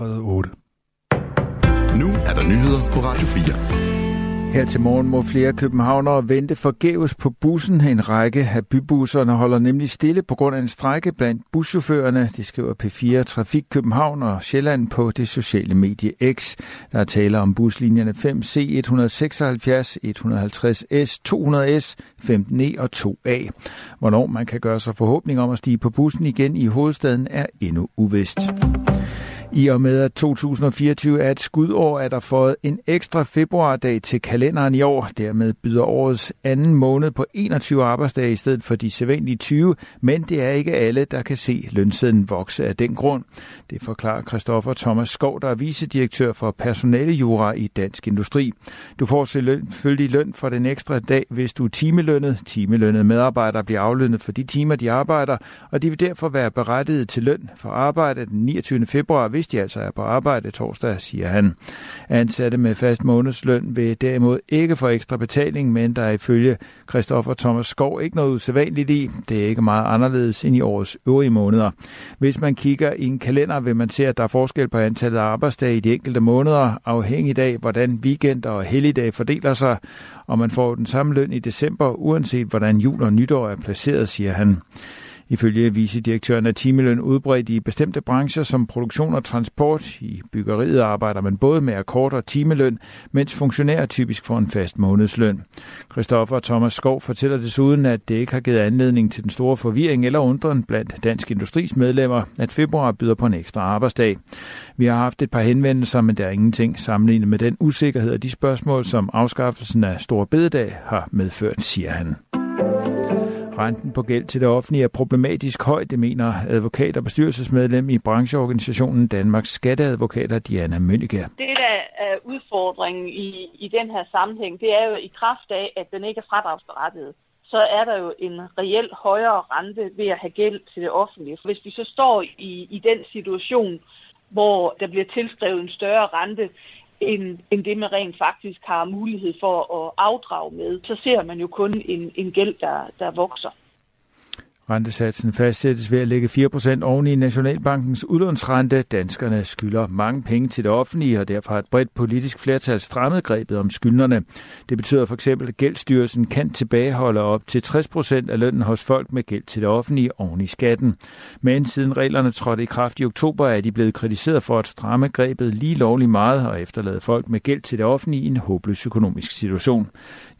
8. Nu er der nyheder på Radio 4. Her til morgen må flere københavnere vente forgæves på bussen. En række af bybusserne holder nemlig stille på grund af en strække blandt buschaufførerne. Det skriver P4 Trafik København og Sjælland på det sociale medie X. Der er tale om buslinjerne 5C 176, 150S, 200S, 15E og 2A. Hvornår man kan gøre sig forhåbning om at stige på bussen igen i hovedstaden er endnu uvist. I og med at 2024 er et skudår, er der fået en ekstra februardag til kalenderen i år. Dermed byder årets anden måned på 21 arbejdsdage i stedet for de sædvanlige 20, men det er ikke alle, der kan se lønsiden vokse af den grund. Det forklarer Christoffer Thomas Skov, der er vicedirektør for personalejura i Dansk Industri. Du får selvfølgelig løn for den ekstra dag, hvis du er timelønnet. Timelønnede medarbejdere bliver aflønnet for de timer, de arbejder, og de vil derfor være berettiget til løn for arbejde den 29. februar, hvis hvis de altså er på arbejde torsdag, siger han. Ansatte med fast månedsløn vil derimod ikke få ekstra betaling, men der er ifølge Christoffer Thomas Skov ikke noget usædvanligt i. Det er ikke meget anderledes end i årets øvrige måneder. Hvis man kigger i en kalender, vil man se, at der er forskel på antallet af arbejdsdage i de enkelte måneder, afhængig af, hvordan weekend og helligdage fordeler sig, og man får den samme løn i december, uanset hvordan jul og nytår er placeret, siger han. Ifølge vicedirektøren er timeløn udbredt i bestemte brancher som produktion og transport. I byggeriet arbejder man både med akkord og timeløn, mens funktionærer typisk får en fast månedsløn. Christoffer Thomas Skov fortæller desuden, at det ikke har givet anledning til den store forvirring eller undren blandt Dansk Industris medlemmer, at februar byder på en ekstra arbejdsdag. Vi har haft et par henvendelser, men der er ingenting sammenlignet med den usikkerhed og de spørgsmål, som afskaffelsen af Stor Bededag har medført, siger han. Renten på gæld til det offentlige er problematisk høj, det mener advokat og bestyrelsesmedlem i brancheorganisationen Danmarks Skatteadvokater Diana Mønneke. Det, der er udfordringen i, i den her sammenhæng, det er jo i kraft af, at den ikke er fradragsberettiget så er der jo en reelt højere rente ved at have gæld til det offentlige. Hvis vi så står i, i den situation, hvor der bliver tilskrevet en større rente, end, end det, man rent faktisk har mulighed for at afdrage med, så ser man jo kun en, en gæld, der, der vokser. Rentesatsen fastsættes ved at lægge 4% oven i Nationalbankens udlånsrente. Danskerne skylder mange penge til det offentlige, og derfor har et bredt politisk flertal strammet grebet om skyldnerne. Det betyder for eksempel, at gældstyrelsen kan tilbageholde op til 60% af lønnen hos folk med gæld til det offentlige oven i skatten. Men siden reglerne trådte i kraft i oktober, er de blevet kritiseret for at stramme grebet lige lovligt meget og efterlade folk med gæld til det offentlige i en håbløs økonomisk situation.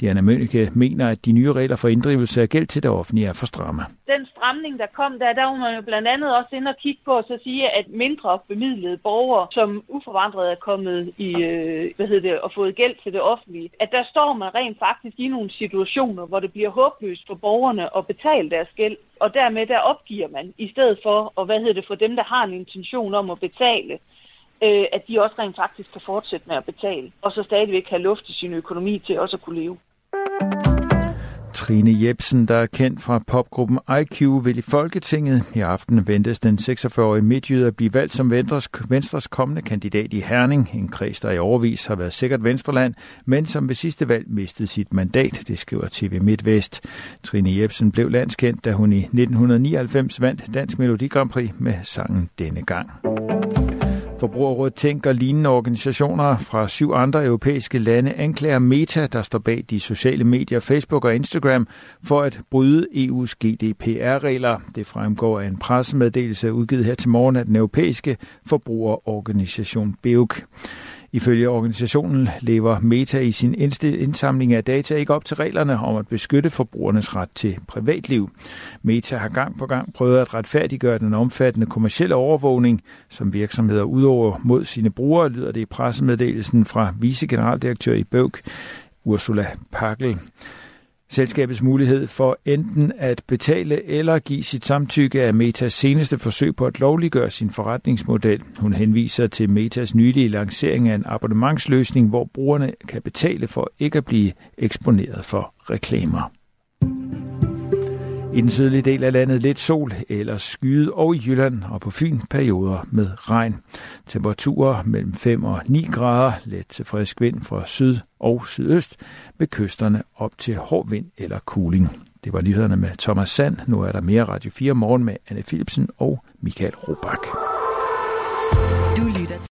Diana Mønneke mener, at de nye regler for inddrivelse af gæld til det offentlige er for stramme den stramning, der kom der, der var man jo blandt andet også inde og kigge på og så sige, at mindre bemidlede borgere, som uforvandret er kommet i, øh, hvad hedder det, og fået gæld til det offentlige, at der står man rent faktisk i nogle situationer, hvor det bliver håbløst for borgerne at betale deres gæld, og dermed der opgiver man, i stedet for, og hvad hedder det, for dem, der har en intention om at betale, øh, at de også rent faktisk kan fortsætte med at betale, og så stadigvæk have luft i sin økonomi til også at kunne leve. Trine Jebsen, der er kendt fra popgruppen IQ, vil i Folketinget. I aften ventes den 46-årige midtjyder at blive valgt som Venstres, Venstres kommende kandidat i Herning. En kreds, der i overvis har været sikkert Venstreland, men som ved sidste valg mistede sit mandat, det skriver TV MidtVest. Trine Jebsen blev landskendt, da hun i 1999 vandt Dansk Melodi Grand Prix med sangen Denne Gang. Forbrugerrådet Tænk og lignende organisationer fra syv andre europæiske lande anklager Meta, der står bag de sociale medier Facebook og Instagram, for at bryde EU's GDPR-regler. Det fremgår af en pressemeddelelse udgivet her til morgen af den europæiske forbrugerorganisation BEUC. Ifølge organisationen lever Meta i sin indsamling af data ikke op til reglerne om at beskytte forbrugernes ret til privatliv. Meta har gang på gang prøvet at retfærdiggøre den omfattende kommercielle overvågning, som virksomheder udover mod sine brugere, lyder det i pressemeddelelsen fra vicegeneraldirektør i Bøg, Ursula Pakkel. Selskabets mulighed for enten at betale eller give sit samtykke er Metas seneste forsøg på at lovliggøre sin forretningsmodel. Hun henviser til Metas nylige lancering af en abonnementsløsning, hvor brugerne kan betale for ikke at blive eksponeret for reklamer. I den sydlige del af landet lidt sol eller skyet og i Jylland og på Fyn perioder med regn. Temperaturer mellem 5 og 9 grader, let til frisk vind fra syd og sydøst, med kysterne op til hård vind eller kuling. Det var nyhederne med Thomas Sand. Nu er der mere Radio 4 morgen med Anne Philipsen og Michael Robach. Du lytter til